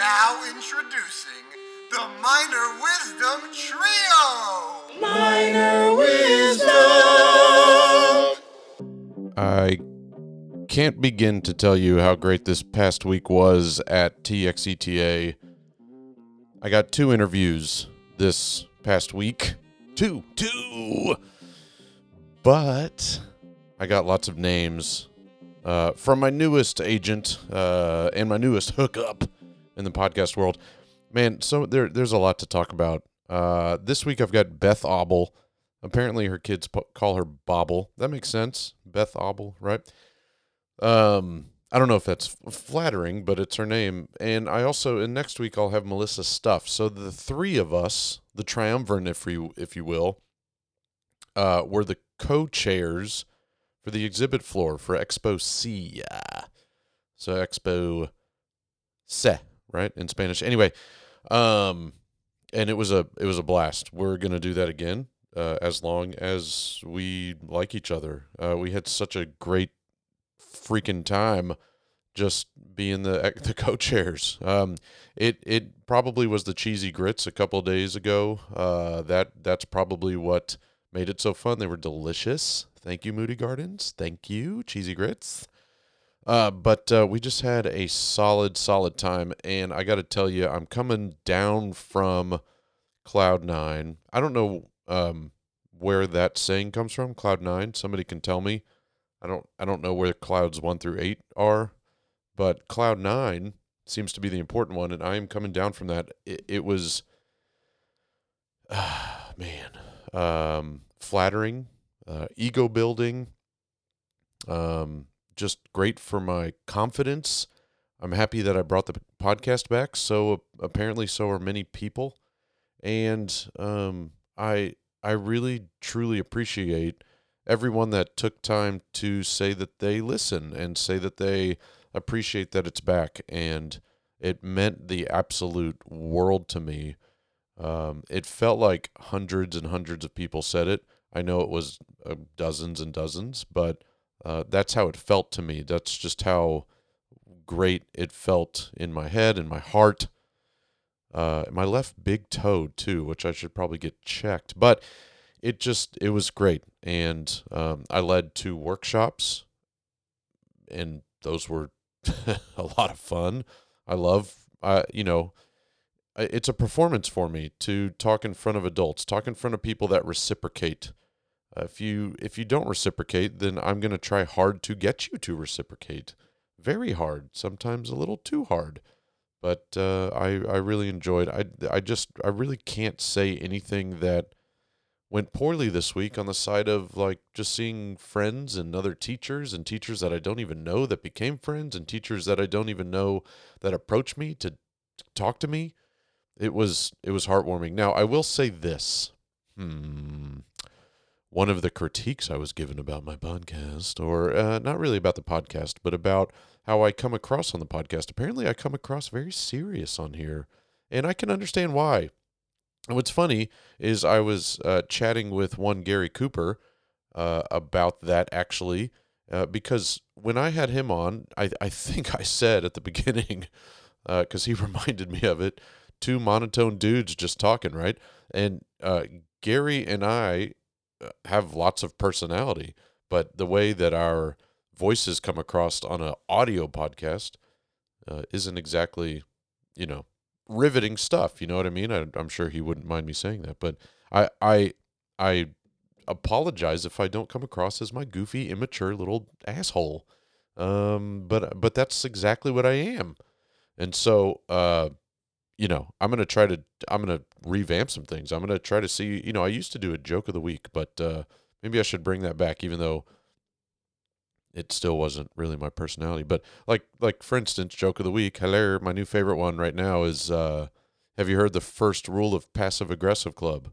Now introducing the Minor Wisdom Trio. Minor wisdom. I can't begin to tell you how great this past week was at TXETA. I got two interviews this past week. Two, two. But I got lots of names uh, from my newest agent uh, and my newest hookup in the podcast world. Man, so there, there's a lot to talk about. Uh, this week I've got Beth Obel. Apparently her kids p- call her Bobble. That makes sense. Beth Obel, right? Um, I don't know if that's flattering, but it's her name. And I also, and next week I'll have Melissa Stuff. So the three of us, the triumvirate, if you if you will, uh, were the co-chairs for the exhibit floor for Expo C. So Expo C, right in Spanish. Anyway, um, and it was a it was a blast. We're gonna do that again uh, as long as we like each other. Uh, we had such a great freaking time just being the the co-chairs. Um, it it probably was the cheesy grits a couple days ago. Uh, that that's probably what made it so fun. They were delicious. Thank you, Moody Gardens. Thank you, cheesy grits. Uh, but uh, we just had a solid, solid time, and I got to tell you, I'm coming down from Cloud Nine. I don't know um, where that saying comes from. Cloud Nine. Somebody can tell me. I don't. I don't know where clouds one through eight are, but Cloud Nine seems to be the important one, and I am coming down from that. It, it was, man, um, flattering, uh, ego building. Um, just great for my confidence. I'm happy that I brought the podcast back. So apparently, so are many people, and um, I I really truly appreciate everyone that took time to say that they listen and say that they appreciate that it's back, and it meant the absolute world to me. Um, it felt like hundreds and hundreds of people said it. I know it was uh, dozens and dozens, but uh, that's how it felt to me. That's just how great it felt in my head and my heart. Uh, my left big toe too, which I should probably get checked. But it just it was great, and um, I led two workshops, and those were a lot of fun. I love, uh, you know, it's a performance for me to talk in front of adults, talk in front of people that reciprocate if you if you don't reciprocate, then I'm going to try hard to get you to reciprocate. Very hard, sometimes a little too hard. But uh, I I really enjoyed. I I just I really can't say anything that went poorly this week on the side of like just seeing friends and other teachers and teachers that I don't even know that became friends and teachers that I don't even know that approach me to, to talk to me. It was it was heartwarming. Now I will say this. Hmm one of the critiques I was given about my podcast, or uh, not really about the podcast, but about how I come across on the podcast. Apparently, I come across very serious on here, and I can understand why. And what's funny is I was uh, chatting with one Gary Cooper uh, about that actually, uh, because when I had him on, I, I think I said at the beginning, because uh, he reminded me of it, two monotone dudes just talking, right? And uh, Gary and I have lots of personality, but the way that our voices come across on an audio podcast uh, isn't exactly, you know, riveting stuff. You know what I mean? I, am sure he wouldn't mind me saying that, but I, I, I apologize if I don't come across as my goofy, immature little asshole. Um, but but that's exactly what I am, and so uh, you know, I'm gonna try to I'm gonna revamp some things. I'm gonna try to see. You know, I used to do a joke of the week, but uh, maybe I should bring that back, even though it still wasn't really my personality. But like like for instance, joke of the week. Hello, my new favorite one right now is. Uh, have you heard the first rule of passive aggressive club?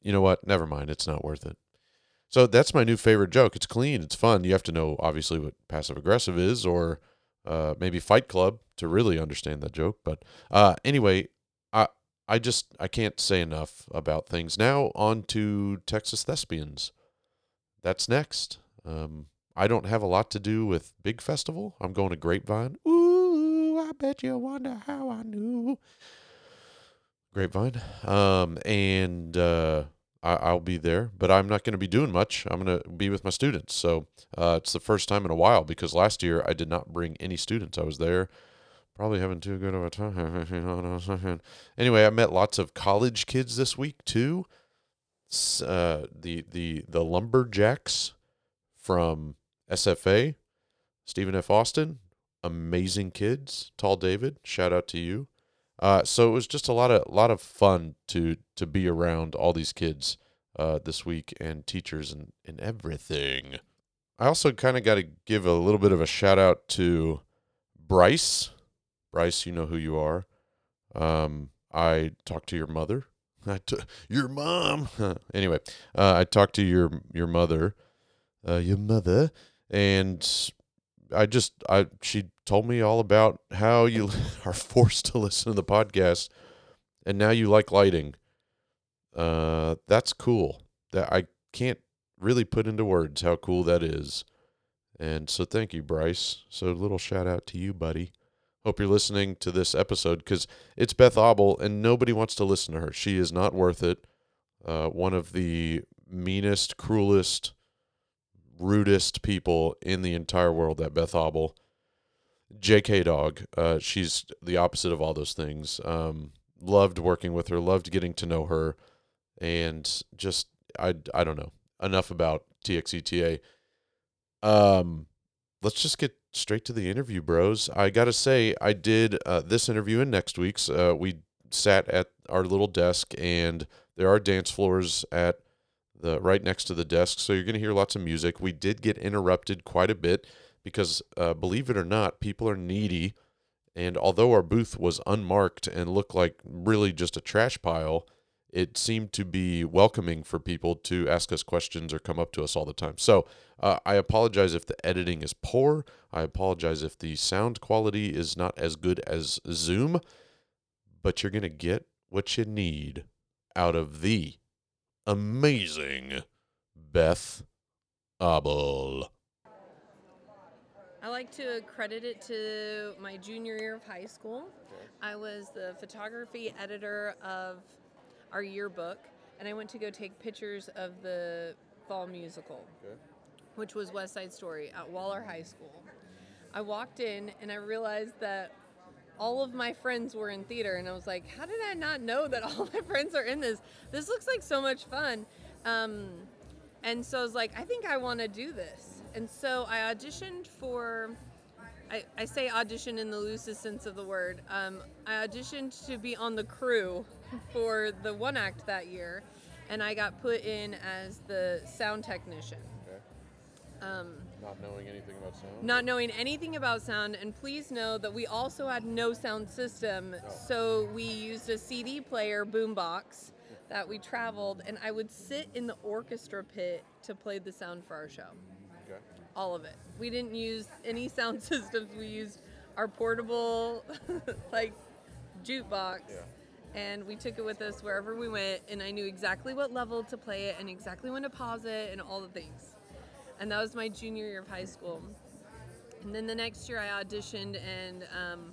You know what? Never mind. It's not worth it. So that's my new favorite joke. It's clean. It's fun. You have to know obviously what passive aggressive is, or uh, maybe Fight Club to really understand that joke. But uh, anyway, I I just I can't say enough about things. Now on to Texas Thespians. That's next. Um, I don't have a lot to do with Big Festival. I'm going to Grapevine. Ooh, I bet you wonder how I knew. Grapevine. Um, and uh, I, I'll be there, but I'm not going to be doing much. I'm going to be with my students. So uh, it's the first time in a while because last year I did not bring any students. I was there probably having too good of a time. anyway, I met lots of college kids this week too. Uh, the the the lumberjacks from SFA, Stephen F. Austin, amazing kids. Tall David, shout out to you. Uh, so it was just a lot of lot of fun to to be around all these kids uh, this week and teachers and, and everything. I also kind of got to give a little bit of a shout out to Bryce. Bryce, you know who you are. Um, I talked to your mother. I t- your mom. anyway, uh, I talked to your your mother, uh, your mother, and I just I she told me all about how you are forced to listen to the podcast, and now you like lighting. Uh, that's cool. That I can't really put into words how cool that is. And so thank you, Bryce. So little shout out to you, buddy. Hope you're listening to this episode because it's Beth Auble and nobody wants to listen to her. She is not worth it. Uh, one of the meanest, cruelest, rudest people in the entire world, that Beth Auble. JK Dog. Uh, she's the opposite of all those things. Um, loved working with her, loved getting to know her, and just I I don't know enough about TXETA. Um, let's just get straight to the interview, bros. I gotta say, I did uh, this interview and next week's. Uh, we sat at our little desk, and there are dance floors at the right next to the desk, so you're gonna hear lots of music. We did get interrupted quite a bit because, uh, believe it or not, people are needy. And although our booth was unmarked and looked like really just a trash pile, it seemed to be welcoming for people to ask us questions or come up to us all the time. So uh, I apologize if the editing is poor. I apologize if the sound quality is not as good as Zoom, but you're going to get what you need out of the amazing Beth Auble. I like to credit it to my junior year of high school. I was the photography editor of our yearbook, and I went to go take pictures of the fall musical, Okay. which was West Side Story at Waller High School. I walked in and I realized that all of my friends were in theater, and I was like, how did I not know that all my friends are in this? This looks like so much fun. Um, and so I was like, I think I want to do this. And so I auditioned for, I, I say audition in the loosest sense of the word. Um, I auditioned to be on the crew for the one act that year, and I got put in as the sound technician. Okay. Um, Not knowing anything about sound. not knowing anything about sound, and please know that we also had no sound system, oh. so we used a CD player boombox that we traveled, and I would sit in the orchestra pit to play the sound for our show. Okay. All of it. We didn't use any sound systems. We used our portable, like, jukebox. Yeah. And we took it with us wherever we went, and I knew exactly what level to play it and exactly when to pause it and all the things. And that was my junior year of high school. And then the next year I auditioned and um,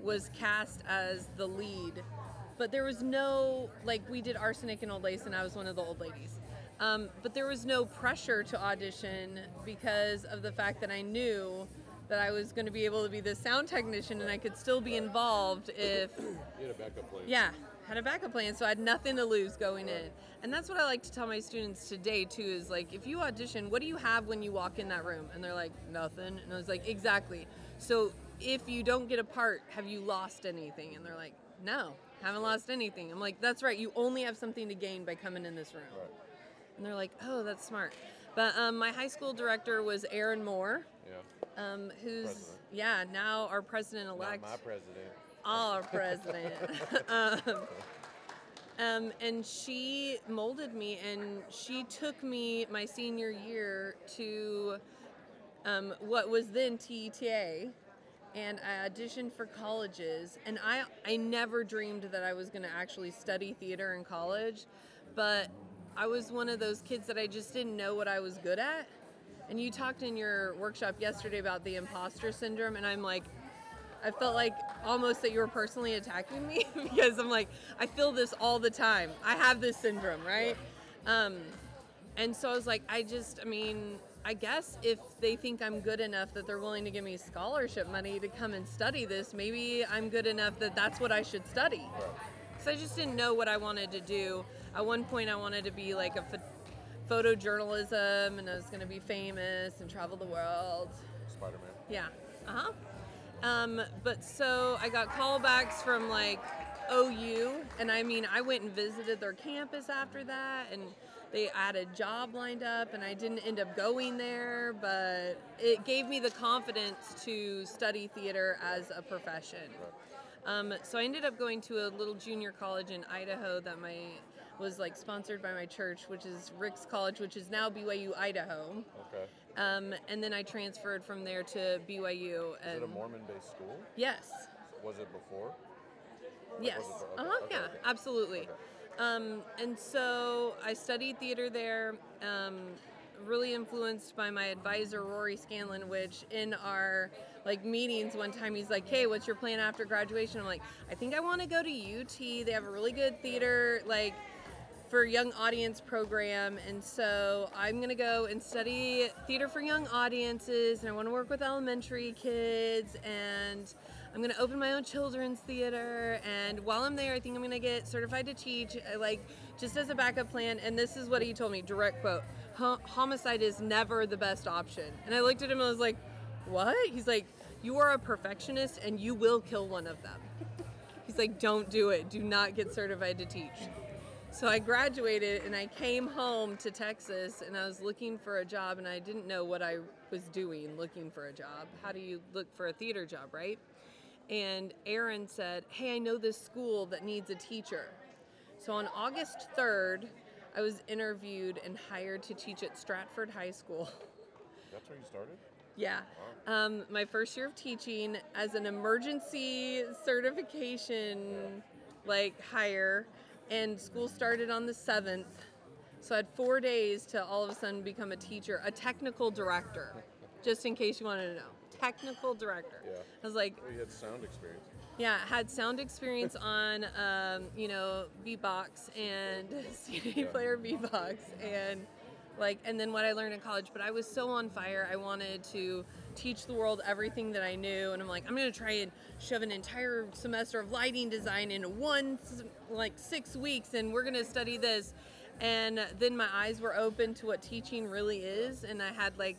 was cast as the lead. But there was no, like, we did Arsenic and Old Lace, and I was one of the old ladies. Um, but there was no pressure to audition because of the fact that I knew that I was going to be able to be the sound technician and I could still be involved if You had a backup plan. yeah, had a backup plan, so I had nothing to lose going in. And that's what I like to tell my students today too is like if you audition, what do you have when you walk in that room? And they're like, nothing. And I was like, exactly. So if you don't get a part, have you lost anything? And they're like, no, haven't lost anything. I'm like, that's right. You only have something to gain by coming in this room. And they're like, oh, that's smart. But um, my high school director was Erin Moore, Yeah. um, who's President. yeah now our president elect My president. Our president. um, um, and she molded me, and she took me my senior year to um, what was then TETA, and I auditioned for colleges. And I I never dreamed that I was going to actually study theater in college, but I was one of those kids that I just didn't know what I was good at. And you talked in your workshop yesterday about the imposter syndrome, and I'm like, I felt like almost that you were personally attacking me because I'm like, I feel this all the time. I have this syndrome, right? Um, and so I was like, I just, I mean, I guess if they think I'm good enough that they're willing to give me scholarship money to come and study this, maybe I'm good enough that that's what I should study. Because I just didn't know what I wanted to do. At one point, I wanted to be like a ph- photojournalism and I was going to be famous and travel the world. Spider Man. Yeah. Uh huh. Um, but so I got callbacks from like OU, and I mean, I went and visited their campus after that, and they had a job lined up, and I didn't end up going there, but it gave me the confidence to study theater as a profession. Um, so I ended up going to a little junior college in Idaho that my was like sponsored by my church, which is Ricks College, which is now BYU Idaho. Okay. Um, and then I transferred from there to BYU. Is And it a Mormon based school? yes, Was it before? yes, it for- uh-huh, okay, yeah, okay. absolutely. Okay. Um, and so I studied theater there. Um, really influenced by my advisor Rory Scanlon, which in our like meetings one time he's like, "Hey, what's your plan after graduation?" I'm like, "I think I want to go to UT. They have a really good theater like for young audience program and so i'm going to go and study theater for young audiences and i want to work with elementary kids and i'm going to open my own children's theater and while i'm there i think i'm going to get certified to teach uh, like just as a backup plan and this is what he told me direct quote homicide is never the best option. And i looked at him and i was like what? He's like you are a perfectionist and you will kill one of them. He's like don't do it. Do not get certified to teach so I graduated and I came home to Texas and I was looking for a job and I didn't know what I was doing looking for a job. How do you look for a theater job, right? And Erin said, Hey, I know this school that needs a teacher. So on August 3rd, I was interviewed and hired to teach at Stratford High School. That's where you started? Yeah. Um, my first year of teaching as an emergency certification like hire and school started on the 7th. So I had 4 days to all of a sudden become a teacher, a technical director. Just in case you wanted to know. Technical director. Yeah. I was like, Well, you had sound experience. yeah, had sound experience on, um, you know, beatbox and CD player beatbox and like, and then what I learned in college. But I was so on fire. I wanted to teach the world everything that I knew, and I'm like, I'm gonna try and shove an entire semester of lighting design into one, like six weeks, and we're gonna study this. And then my eyes were open to what teaching really is, and I had like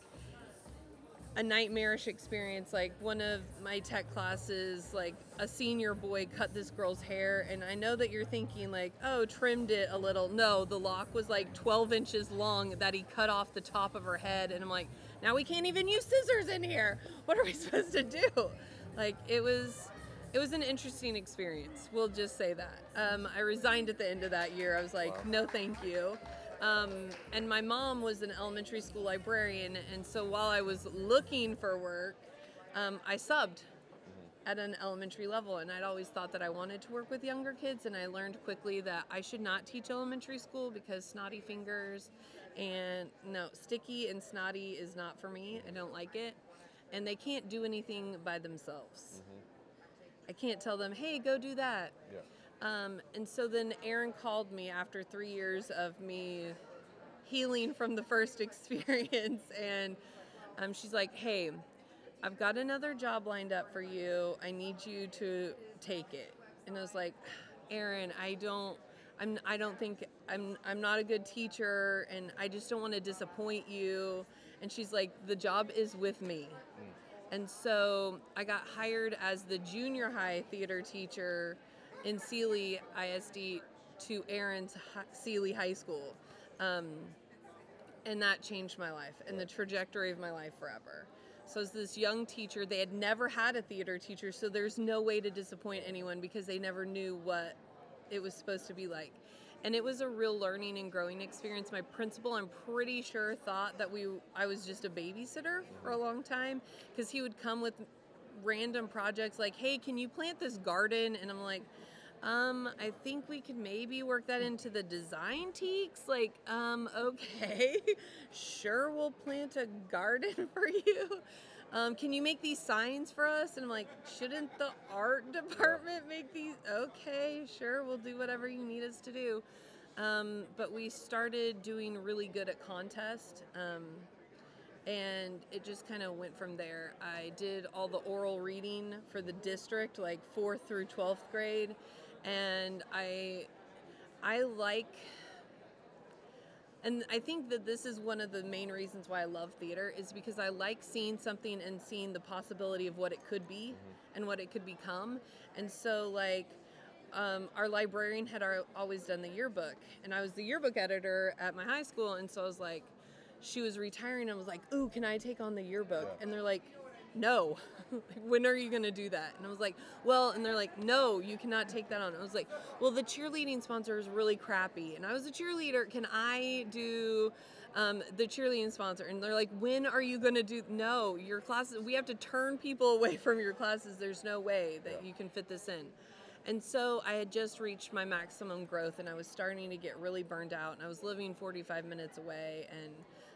a nightmarish experience. Like one of my tech classes, like a senior boy cut this girl's hair, and I know that you're thinking like, oh, trimmed it a little. No, the lock was like 12 inches long that he cut off the top of her head, and I'm like, now we can't even use scissors in here. What are we supposed to do? Like it was. It was an interesting experience. We'll just say that. Um, I resigned at the end of that year. I was like, no, thank you. Um, and my mom was an elementary school librarian, and so while I was looking for work, um, I subbed at an elementary level, and I'd always thought that I wanted to work with younger kids, and I learned quickly that I should not teach elementary school because snotty fingers and no, sticky and snotty is not for me. I don't like it, and they can't do anything by themselves. I can't tell them, hey, go do that. Yeah. Um, and so then Erin called me after three years of me healing from the first experience, and um, she's like, "Hey, I've got another job lined up for you. I need you to take it." And I was like, "Erin, I don't." I'm, I don't think I'm, I'm not a good teacher and I just don't want to disappoint you. And she's like, the job is with me. And so I got hired as the junior high theater teacher in Sealy ISD to Erin's hi- Sealy High School. Um, and that changed my life and the trajectory of my life forever. So as this young teacher, they had never had a theater teacher, so there's no way to disappoint anyone because they never knew what it was supposed to be like. And it was a real learning and growing experience. My principal, I'm pretty sure, thought that we I was just a babysitter for a long time because he would come with random projects like, "Hey, can you plant this garden?" And I'm like, um, I think we could maybe work that into the design TEKS. Like, um, okay, sure, we'll plant a garden for you. Um, can you make these signs for us? And I'm like, shouldn't the art department make these? Okay, sure, we'll do whatever you need us to do. Um, but we started doing really good at contest. Um, and it just kind of went from there. I did all the oral reading for the district, like fourth through 12th grade. And I, I like and I think that this is one of the main reasons why I love theater is because I like seeing something and seeing the possibility of what it could be mm-hmm. and what it could become. And so, like, um, our librarian had our, always done the yearbook, and I was the yearbook editor at my high school, and so I was like, she was retiring, and I was like, "Ooh, can I take on the yearbook?" Yeah. And they're like, no when are you going to do that? And i was like well and they're like no you cannot take that on. I was like well the cheerleading sponsor is really crappy. And i was a cheerleader. Can i do um, the cheerleading sponsor? And they're like when are you going to do no your classes we have to turn people away from your classes. There's no way that you can fit this in. And so I had just reached my maximum growth and I was starting to get really burned out and I was living 45 minutes away and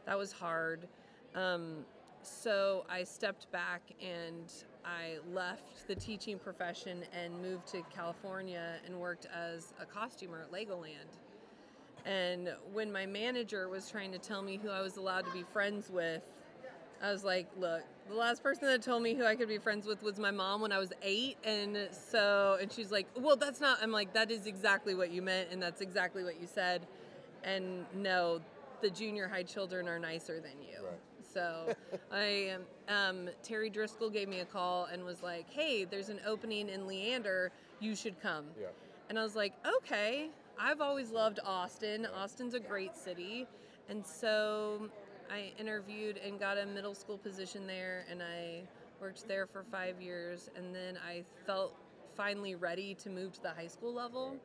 that was hard. Um, so I stepped back and I left the teaching profession and moved to California and worked as a costumer at Legoland. And when my manager was trying to tell me who I was allowed to be friends with, I was like, look, the last person that told me who I could be friends with was my mom when I was eight. And so, and she's like, well, that's not, I'm like, that is exactly what you meant. And that's exactly what you said. And no, the junior high children are nicer than you. Right. So I um, Terry Driscoll gave me a call and was like, "Hey, there's an opening in Leander. You should come." Yeah. And I was like, "Okay." I've always loved Austin. Austin's a great city, and so I interviewed and got a middle school position there, and I worked there for five years, and then I felt finally ready to move to the high school level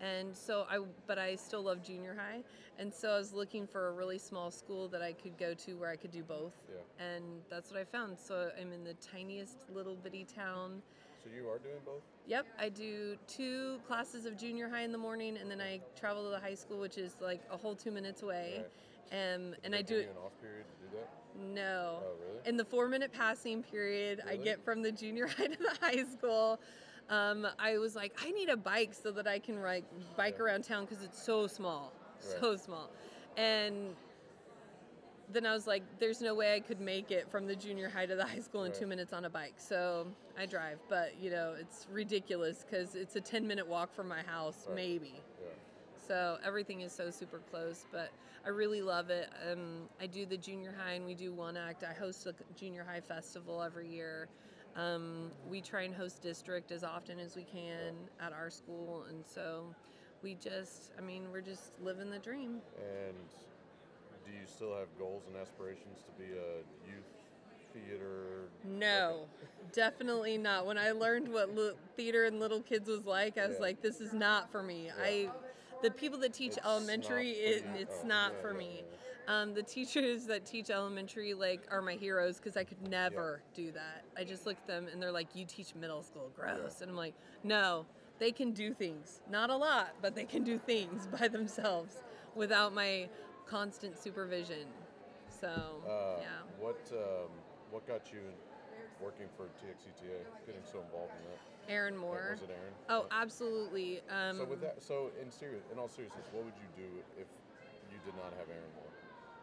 and so I but I still love junior high and so I was looking for a really small school that I could go to where I could do both yeah. and that's what I found so I'm in the tiniest little bitty town so you are doing both yep I do two classes of junior high in the morning and then I travel to the high school which is like a whole two minutes away right. Um, and I do it. An off period to do that? No. Oh, really? In the four minute passing period, really? I get from the junior high to the high school um, I was like, I need a bike so that I can like bike around town because it's so small, right. so small. And then I was like, there's no way I could make it from the junior high to the high school in right. two minutes on a bike. So I drive, but you know, it's ridiculous because it's a 10 minute walk from my house, right. maybe. Yeah. So everything is so super close, but I really love it. Um, I do the junior high and we do one act. I host a junior high festival every year. Um, we try and host district as often as we can at our school, and so we just, I mean, we're just living the dream. And do you still have goals and aspirations to be a youth theater? No, definitely not. When I learned what li- theater and little kids was like, I was yeah. like, this is not for me. Yeah. I, the people that teach it's elementary, it, it's oh, not yeah, for me. Um, the teachers that teach elementary like are my heroes because I could never yeah. do that. I just look at them and they're like, "You teach middle school, gross," yeah. and I'm like, "No, they can do things. Not a lot, but they can do things by themselves without my constant supervision." So uh, yeah. What um, what got you working for TXETA, getting so involved in that? Erin Moore. Was it Erin? Oh, absolutely. Um, so with that, so in serious, in all seriousness, what would you do if you did not have Erin Moore?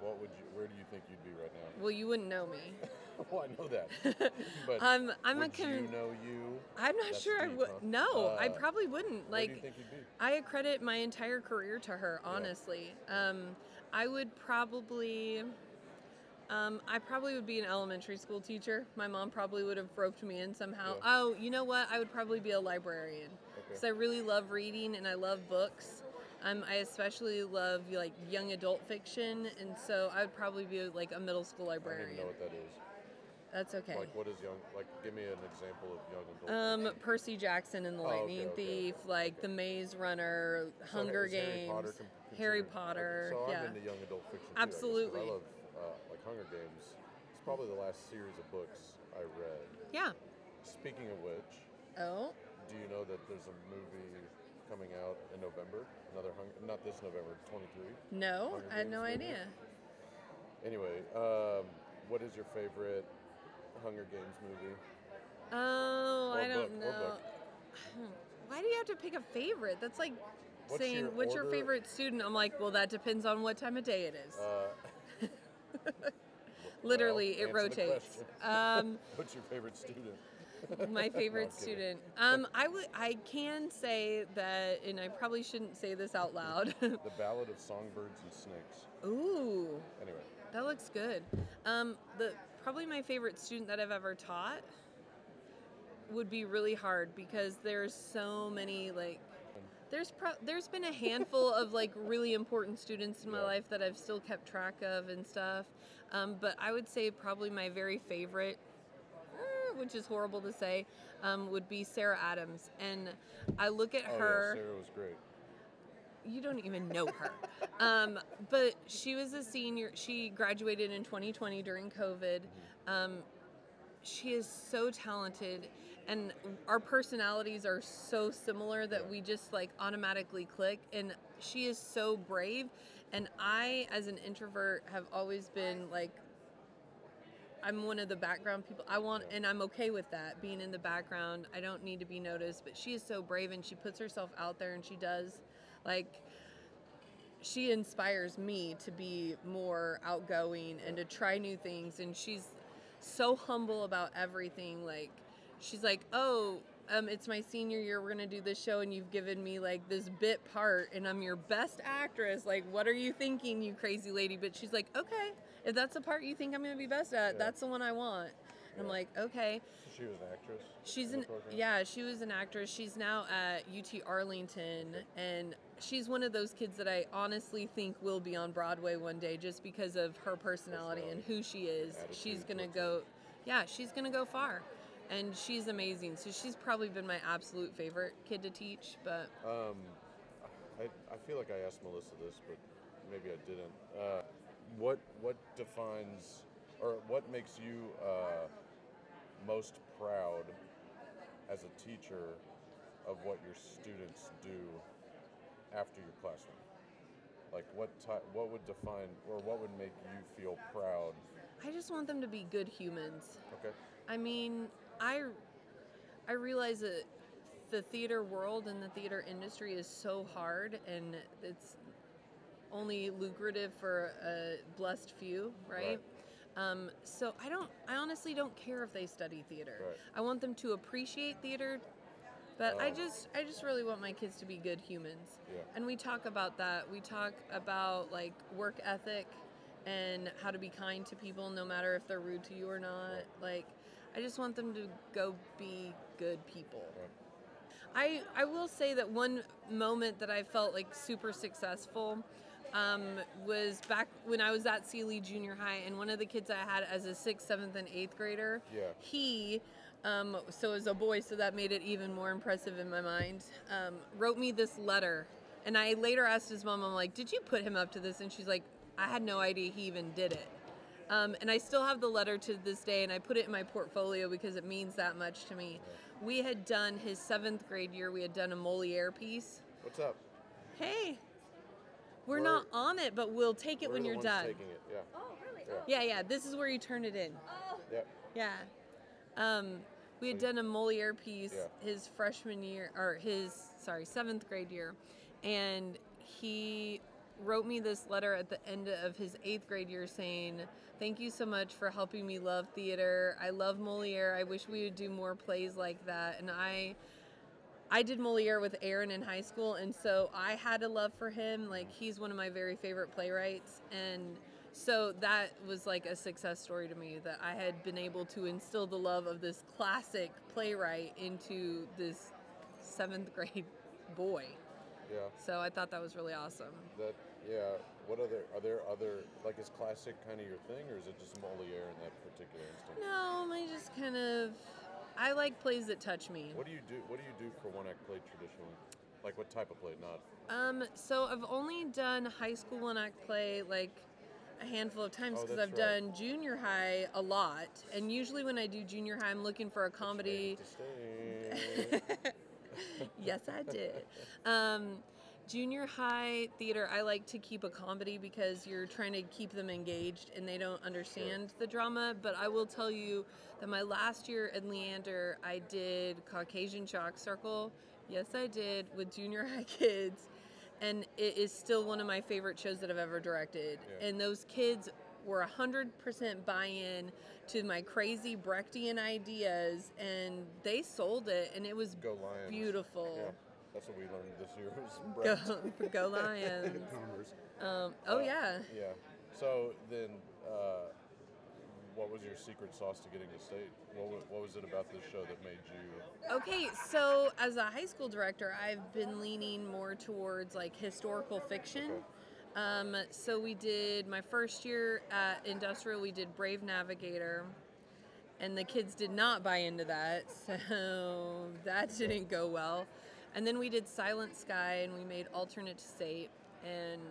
What would you? Where do you think you'd be right now? Well, you wouldn't know me. well, I know that. But um, I'm would a con- you know you? I'm not That's sure deep, I would. Huh? No, uh, I probably wouldn't. Like, do you think you'd be? I accredit my entire career to her. Honestly, um, I would probably. Um, I probably would be an elementary school teacher. My mom probably would have roped me in somehow. Yeah. Oh, you know what? I would probably be a librarian because okay. I really love reading and I love books. Um, I especially love like young adult fiction, and so I would probably be like a middle school librarian. I don't even know what that is. That's okay. Like what is young? Like give me an example of young adult. Um, fiction. Percy Jackson and the oh, Lightning okay, okay, Thief, like The Maze Runner, so Hunger Games, Harry Potter. Harry Potter okay, so yeah. I'm into young adult fiction. Too, Absolutely. I, I love uh, like Hunger Games. It's probably the last series of books I read. Yeah. Speaking of which. Oh. Do you know that there's a movie coming out in November. Another Hunger, not this November, 23. No, Hunger I had no movie. idea. Anyway, um, what is your favorite Hunger Games movie. Oh, Or I don't or know. Why do you have to pick a favorite? That's like What's saying, your "What's your order- favorite student?" I'm like, "Well, that depends on what time of day it is." Uh, Literally, it answer the rotates. question. Um, What's your favorite student? My favorite student. Um, I would, I can say that, and I probably shouldn't say this out loud. The Ballad of Songbirds and Snakes. Ooh, Anyway, that looks good. Um, the probably my favorite student that I've ever taught would be really hard because there's so many like there's pro- there's been a handful of like really important students in my Yeah. life that I've still kept track of and stuff. Um, but I would say probably my very favorite, which is horrible to say, um, would be Sarah Adams. And I look at oh her yeah, Sarah was great. you don't even know her. um, but she was a senior. She graduated in 2020 during COVID. Um, she is so talented, and our personalities are so similar that we just like automatically click. And she is so brave. And I, as an introvert, have always been like, I'm one of the background people. I want, and I'm okay with that being in the background. I don't need to be noticed. But she is so brave, and she puts herself out there, and she does, like, she inspires me to be more outgoing and to try new things. And she's so humble about everything. Like, she's like, oh. Um, it's my senior year. We're gonna do this show, and you've given me like this bit part, and I'm your best actress. Like, what are you thinking, you crazy lady? But she's like, okay, if that's the part you think I'm gonna be best at, Yeah. that's the one I want. And I'm like, okay. She was an actress. She's an yeah, she was an actress. She's now at UT Arlington, and she's one of those kids that I honestly think will be on Broadway one day, just because of her personality and who she is. she's gonna go, yeah, she's gonna go far, and she's amazing. So she's probably been my absolute favorite kid to teach. But Um, I, I feel like I asked Melissa this, but maybe I didn't. Uh, what what defines or what makes you uh, most proud as a teacher of what your students do after your classroom? Like what ty- what would define or what would make you feel proud? I just want them to be good humans. Okay. I mean, I I realize that the theater world and the theater industry is so hard and it's only lucrative for a blessed few, right? Um, so I don't I honestly don't care if they study theater. Right. I want them to appreciate theater but I Oh. just I just really want my kids to be good humans. Yeah. And we talk about that. We talk about like work ethic and how to be kind to people no matter if they're rude to you or not. Like I just want them to go be good people. Right. I I will say that one moment that I felt like super successful um, was back when I was at Sealy Junior High, and one of the kids I had as a sixth, seventh, and eighth grader. Yeah. He, um, so as a boy, so that made it even more impressive in my mind. Um, wrote me this letter, and I later asked his mom, I'm like, "Did you put him up to this?" And she's like, "I had no idea he even did it." Um, and I still have the letter to this day, and I put it in my portfolio because it means that much to me. We had done his seventh grade year. We had done a Moliere piece. What's up? Hey, we're We're- not on it, but we'll take it when you're done. Taking it. Yeah. Oh, really? Yeah. Yeah, yeah. This is where you turn it in. Oh, Yeah. Yeah. Um, we had done a Moliere piece Yeah. his freshman year, or his, sorry, seventh grade year. And he wrote me this letter at the end of his eighth grade year saying, Thank you so much for helping me love theater. I love Moliere. I wish we would do more plays like that. And I. I did Moliere with Erin in high school, and so I had a love for him. Like he's one of my very favorite playwrights, and so that was like a success story to me that I had been able to instill the love of this classic playwright into this seventh grade boy. Yeah. So I thought that was really awesome. That yeah. What other are there other like is classic kind of your thing or is it just Moliere in that particular instance? No, I just kind of I like plays that touch me. What do you do? What do you do for one act play traditionally? Like what type of play? Not Um, so I've only done high school one act play like a handful of times Oh, because that's I've right. done junior high a lot, and usually when I do junior high, I'm looking for a comedy. Yes, I did. Um, Junior high theater, I like to keep a comedy because you're trying to keep them engaged and they don't understand the drama. But I will tell you that my last year at Leander, I did Caucasian Chalk Circle. Yes, I did with junior high kids. And it is still one of my favorite shows that I've ever directed. Yeah. And those kids were 100% buy in to my crazy Brechtian ideas and they sold it and it was beautiful. Yeah, that's what we learned this year. Was Go, go Lions. Boomers. Um, oh Uh, yeah. Yeah. So then, uh, what was your secret sauce to getting to state? What, wa- what was it about this show that made you? Okay, so as a high school director, I've been leaning more towards like historical fiction. Um, so we did my first year at Industrial. We did Brave Navigator, and the kids did not buy into that, so that didn't go well. And then we did Silent Sky, and we made Alternate to State, and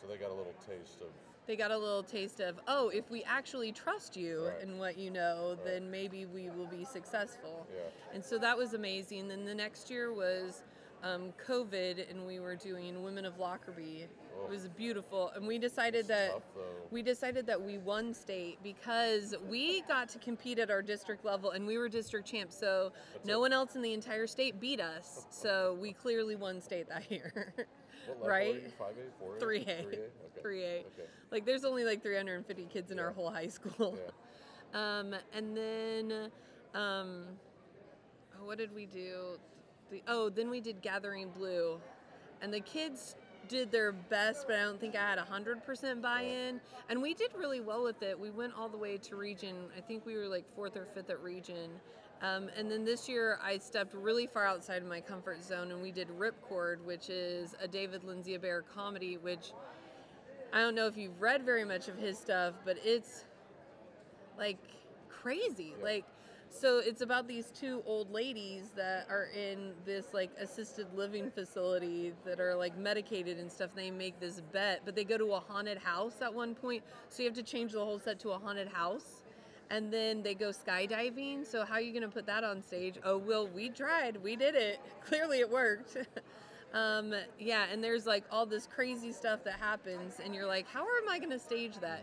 So they got a little taste of. they got a little taste of oh if we actually trust you Right. and what you know then maybe we will be successful Yeah. and so that was amazing then the next year was um, covid and we were doing women of lockerbie Oh. it was beautiful and we decided that tough, we decided that we won state because we got to compete at our district level and we were district champs so no it. one else in the entire state beat us so we clearly won state that year right? Five A, four A, 3A. Three A. Okay. 3A. Okay. Like there's only like 350 kids in our whole high school. Yeah. Um, and then, um, what did we do? The, oh, then we did Gathering Blue, and the kids did their best, but I don't think I had 100% buy-in. And we did really well with it. We went all the way to region. I think we were like fourth or fifth at region. Um, and then this year, I stepped really far outside of my comfort zone, and we did Ripcord, which is a David Lindsay-Abaire comedy, which I don't know if you've read very much of his stuff, but it's like crazy. Yeah. Like, so it's about these two old ladies that are in this like assisted living facility that are like medicated and stuff. They make this bet, but they go to a haunted house at one point, so you have to change the whole set to a haunted house. And then they go skydiving. So how are you gonna put that on stage? Oh, well, we tried. We did it. Clearly, it worked. um, yeah, and there's like all this crazy stuff that happens, and you're like, how am I gonna stage that?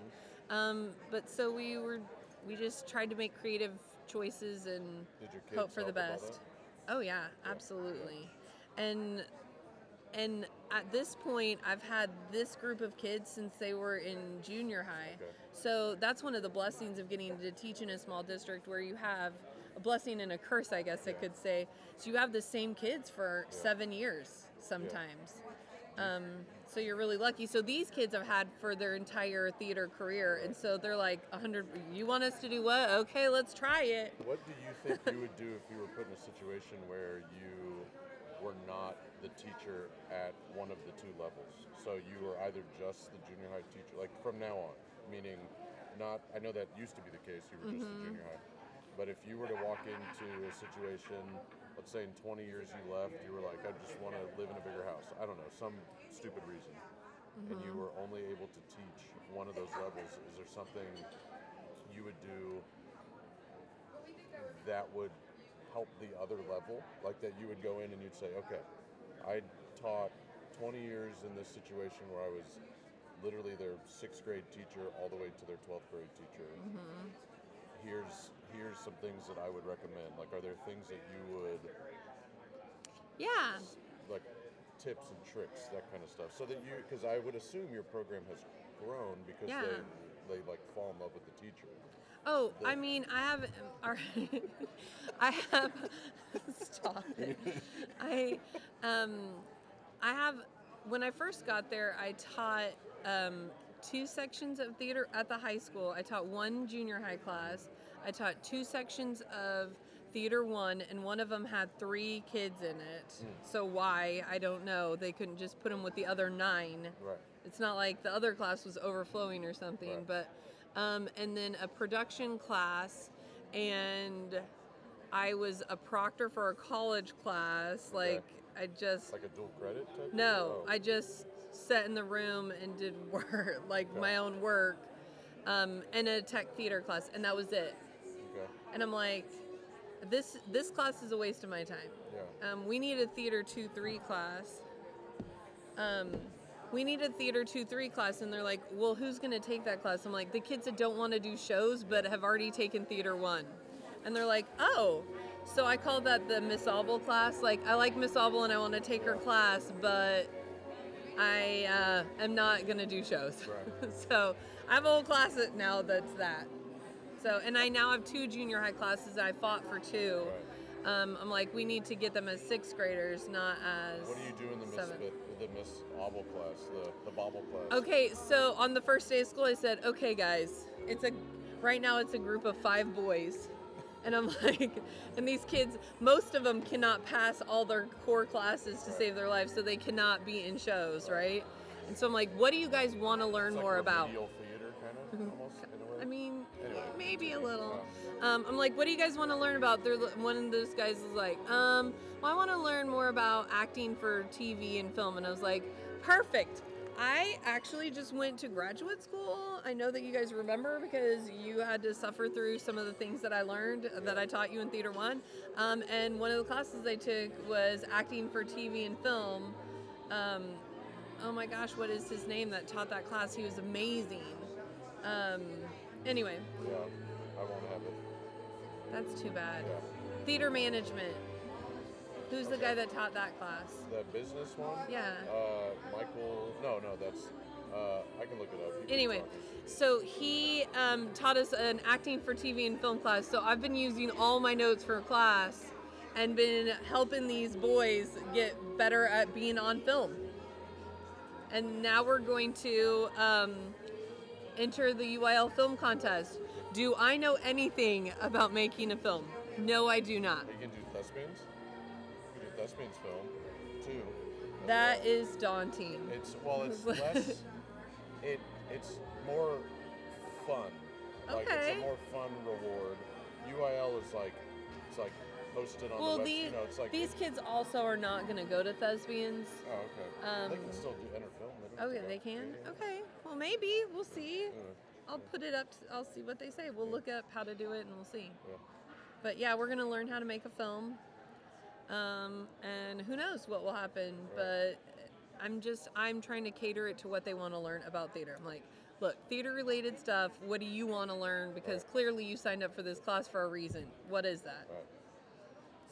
Um, but so we were, we just tried to make creative choices and Did your kids hope for the best. Oh yeah, absolutely. And and at this point, I've had this group of kids since they were in junior high. Okay. So that's one of the blessings of getting to teach in a small district where you have a blessing and a curse, I guess I could say. So you have the same kids for seven years sometimes. Um, so you're really lucky. So these kids have had for their entire theater career, and so they're like, "100. You want us to do what? Okay, let's try it." What do you think you would do if you were put in a situation where you were not the teacher at one of the two levels? So you were either just the junior high teacher, like from now on, meaning not, I know that used to be the case, you were just the mm-hmm. junior high. But if you were to walk into a situation, let's say in 20 years you left, you were like, I just want to live in a bigger house. I don't know, some stupid reason. And you mm-hmm. were only able to teach one of those levels. Is there something you would do that would help the other level? Like that you would go in and you'd say, okay, I taught 20 years in this situation where I was literally their sixth grade teacher all the way to their 12th grade teacher. Mm-hmm. Here's here's some things that I would recommend. Like, are there things that you would Yeah. like tips and tricks, that kind of stuff, so that you because I would assume your program has grown because Yeah. they they like fall in love with the teacher. Oh, I mean, I have, our, I have, stop it. I, um, I have, when I first got there, I taught um, two sections of theater at the high school. I taught one junior high class. I taught two sections of theater one, and one of them had three kids in it. So why I don't know. They couldn't just put them with the other nine. Right. It's not like the other class was overflowing or something, Right. but um, and then a production class, and I was a proctor for a college class. Okay. Like I just Like a dual credit type? no, Oh. I just sat in the room and did work, like Okay. my own work, um, and a tech theater class, and that was it. And I'm like, this this class is a waste of my time. Yeah. Um, we need a theater two three class, um, we need a theater two three class, and they're like, well, who's gonna take that class? I'm like, the kids that don't want to do shows but have already taken theater one, and they're like, oh. So I called that the Miss class. Like, I like Miss and I want to take her class, but I uh, am not gonna do shows. Right. so I have a whole class now that's that. So and I now have two junior high classes I fought for two. Um, I'm like, we need to get them as sixth graders, not as. What do you do in the Miss seventh. the, the Miss Obel class, the the Bobble class? Okay, so on the first day of school, I said, okay, guys, it's a right now it's a group of five boys, and I'm like, and these kids, most of them cannot pass all their core classes to save their lives, so they cannot be in shows, right? And so I'm like, what do you guys want to learn like more about? theater, kind of almost in a way. I mean. Maybe a little. Um, I'm like, what do you guys want to learn about? They're, one of those guys is like, um, well, I want to learn more about acting for TV and film. And I was like, perfect. I actually just went to graduate school. I know that you guys remember because you had to suffer through some of the things that I learned that I taught you in Theater One. Um, and one of the classes I took was acting for TV and film. Um, oh my gosh, what is his name that taught that class? He was amazing. Um, anyway, yeah, I won't have it. that's too bad. Yeah. Theater management. Who's the guy that taught that class? The business one? Yeah. Uh, Michael. No, no, that's. Uh, I can look it up. You Anyway, so he um, taught us an acting for TV and film class. So I've been using all my notes for class and been helping these boys get better at being on film. And now we're going to um, enter the UIL film contest. Do I know anything about making a film? No, I do not. You can do thespians. You can do thespians film too. That well. is daunting. It's well, it's less. It it's more fun. Like it's a more fun reward. UIL is like it's like posted on Well, the these You know, like these kids also are not going to go to thespians. Oh, okay. um, they can still do enter yeah, They don't Okay, have they to. can. Okay, well maybe we'll see. I'll put it up. I'll see what they say. We'll look up how to do it and we'll see. But yeah, we're gonna learn how to make a film, um, and who knows what will happen. But I'm just I'm trying to cater it to what they want to learn about theater. I'm like, look, theater related stuff. What do you want to learn? Because clearly you signed up for this class for a reason. What is that?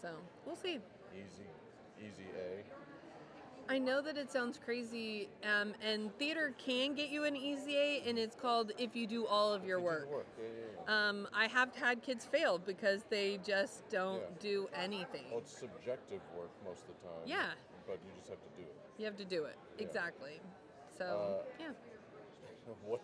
So we'll see. Easy, easy A. I know that it sounds crazy, um, and theater can get you an easy A, and it's called if you do all of your You work. work. Yeah, yeah, yeah. Um, I have had kids fail because they just don't do anything. well, it's subjective work most of the time. Yeah. But you just have to do it. You have to do it exactly. So Uh, yeah. what?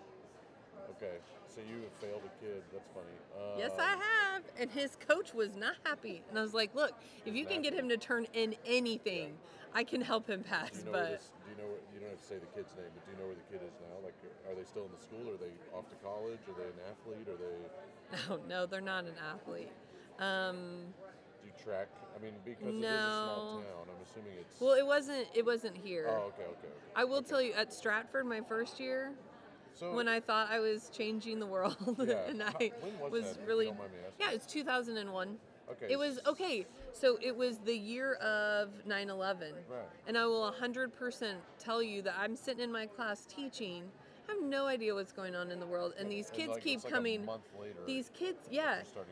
Okay, so you have failed a kid. That's funny. Uh, Yes, I have. And his coach was not happy. And I was like, look, if you can get him to turn in anything, I can help him Do pass. you know but this, do you know where, you don't have to say the kid's name, but do you know where the kid is now? Like, are they still in the school? Are they off to college? Are they an athlete? Are they no, no, they're not an athlete. Um, do you track? I mean, because it is a small town, I'm assuming it's. well, it wasn't. It wasn't here. oh, okay, okay. okay. I will okay. tell you, at Stratford, my first year, So when I thought I was changing the world, Yeah. and I was was that, really, don't mind me yeah, it's 2001. okay, It was okay. So it was the year of 9/11, Right. and I will 100% tell you that I'm sitting in my class teaching. I have no idea what's going on in the world, and these And, kids like, keep like coming. Later, These kids, yeah, teaching.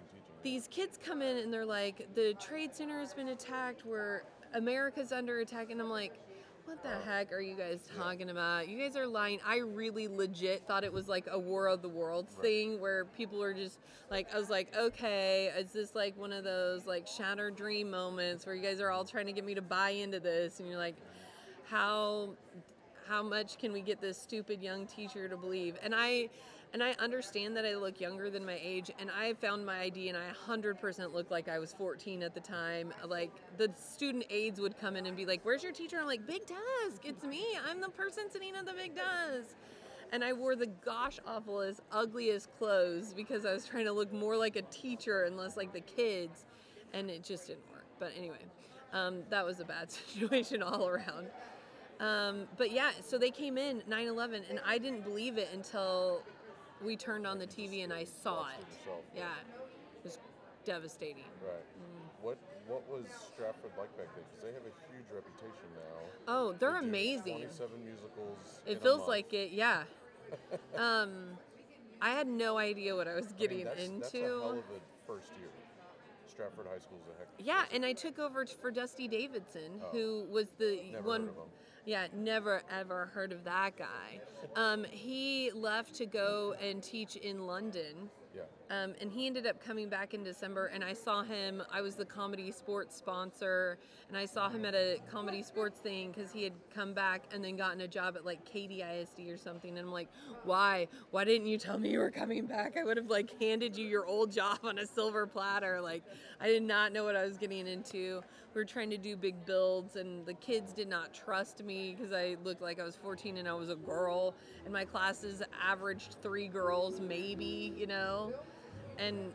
these kids come in and they're like, the trade center has been attacked. Where America's under attack, and I'm like, what the heck are you guys talking about? You guys are lying. I really legit thought it was like a War of the Worlds Right. thing where people were just like, I was like, okay, is this like one of those like shattered dream moments where you guys are all trying to get me to buy into this, and you're like, how how much can we get this stupid young teacher to believe? And I and I understand that I look younger than my age and I found my ID and I 100% looked like I was 14 at the time. Like the student aides would come in and be like, "Where's your teacher?" I'm like, "Big desk. It's me. I'm the person sitting at the big desk." And I wore the gosh awfulest, ugliest clothes because I was trying to look more like a teacher and less like the kids, and it just didn't work. But anyway, um, that was a bad situation all around. Um, but yeah, so they came in 9 11, and I didn't believe it until we turned on the TV and I saw it. yourself, Yeah, it was devastating. Right. what what was Stratford like back then? Because they have a huge reputation now. Oh, they're They amazing. Twenty-seven musicals. It feels like it, yeah. um, I had no idea what I was I mean, getting that's, into. That's a hell of a first year. Stratford High School's a heck. Yeah, and I took over for Dusty Davidson, Oh. who was the Never one. Yeah, never ever heard of that guy. Um, he left to go and teach in London. yeah. Um, and he ended up coming back in December, and I saw him. I was the comedy sports sponsor, and I saw him at a comedy sports thing because he had come back and then gotten a job at like KDISD or something. And I'm like, why? Why didn't you tell me you were coming back? I would have like handed you your old job on a silver platter. Like, I did not know what I was getting into. We were trying to do big builds, and the kids did not trust me because I looked like I was 14 and I was a girl, and my classes averaged three girls, maybe, you know and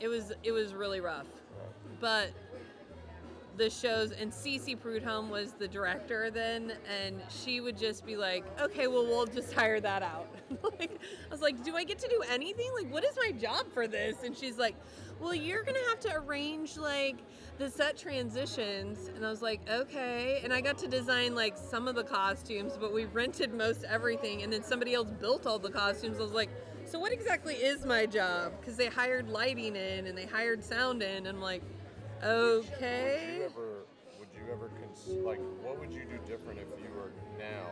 it was it was really rough. But the shows and Cece Prudhomme was the director then, and she would just be like, "Okay, well, we'll just hire that out." like, I was like, "Do I get to do anything? Like, what is my job for this?" And she's like, "Well, you're gonna have to arrange like the set transitions." And I was like, "Okay." And I got to design like some of the costumes, but we rented most everything, and then somebody else built all the costumes. I was like. So what exactly is my job? Because they hired lighting in and they hired sound in, and I'm like, Would okay. you ever? Would you ever cons- like? What would you do different if you were now,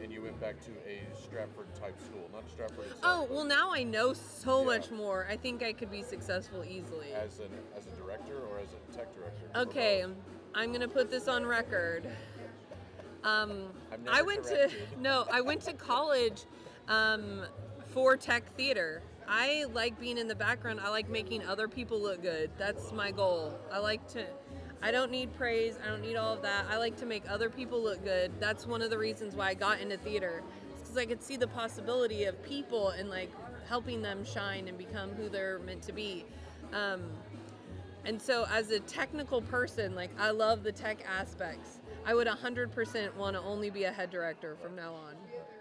and you went back to a Stratford type school, not Stratford itself? Oh well, now I know so Yeah. much more. I think I could be successful easily. As an as a director or as a tech director? Okay. I'm gonna put this on record. Um, I went directed. to no, I went to college um, for tech theater. I like being in the background. I like making other people look good. That's my goal. I like to. I don't need praise. I don't need all of that. I like to make other people look good. That's one of the reasons why I got into theater. Because I could see the possibility of people and like helping them shine and become who they're meant to be. Um, and so, as a technical person, like I love the tech aspects. I would 100% want to only be a head director from now on.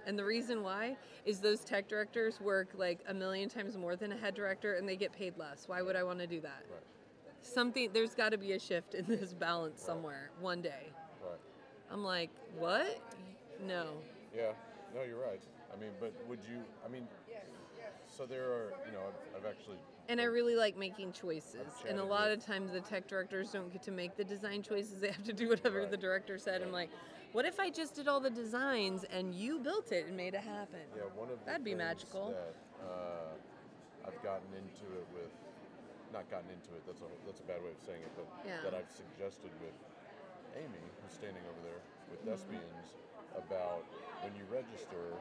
And the reason why is those tech directors work like a million times more than a head director and they get paid less. Why would I want to do that? Right. Something, there's got to be a shift in this balance somewhere one day. Right. I'm like, what? No. Yeah. No, you're right. I mean, but would you? I mean, so there are. You know, I've, I've actually. And I really like making choices. And a lot with- of times the tech directors don't get to make the design choices. They have to do whatever Right. the director said. I'm like, what if I just did all the designs and you built it and made it happen? Yeah, one of the That'd be magical. That uh, I've gotten into it with, not gotten into it. That's a that's a bad way of saying it, but Yeah. that I've suggested with Amy, who's standing over there with Mm-hmm. Thespians, about when you register,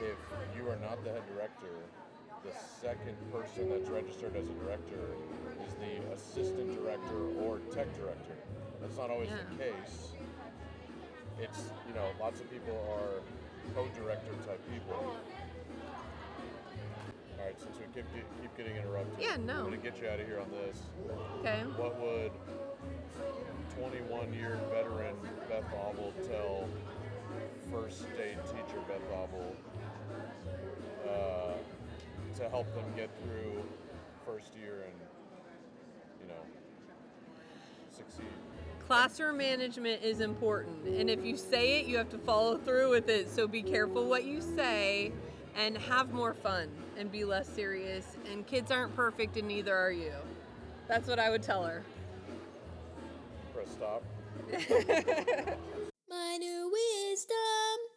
if you are not the head director, the second person that's registered as a director is the assistant director or tech director. That's not always the case. It's you know lots of people are co-director type people. All right, since we keep keep getting interrupted, Yeah, no. I'm gonna get you out of here on this. Okay. What would 21 year veteran Beth Obel tell first aid teacher Beth Obel uh, to help them get through first year and you know succeed? Classroom management is important. And if you say it, you have to follow through with it. So be careful what you say and have more fun and be less serious. And kids aren't perfect, and neither are you. That's what I would tell her. Press stop. Minor wisdom.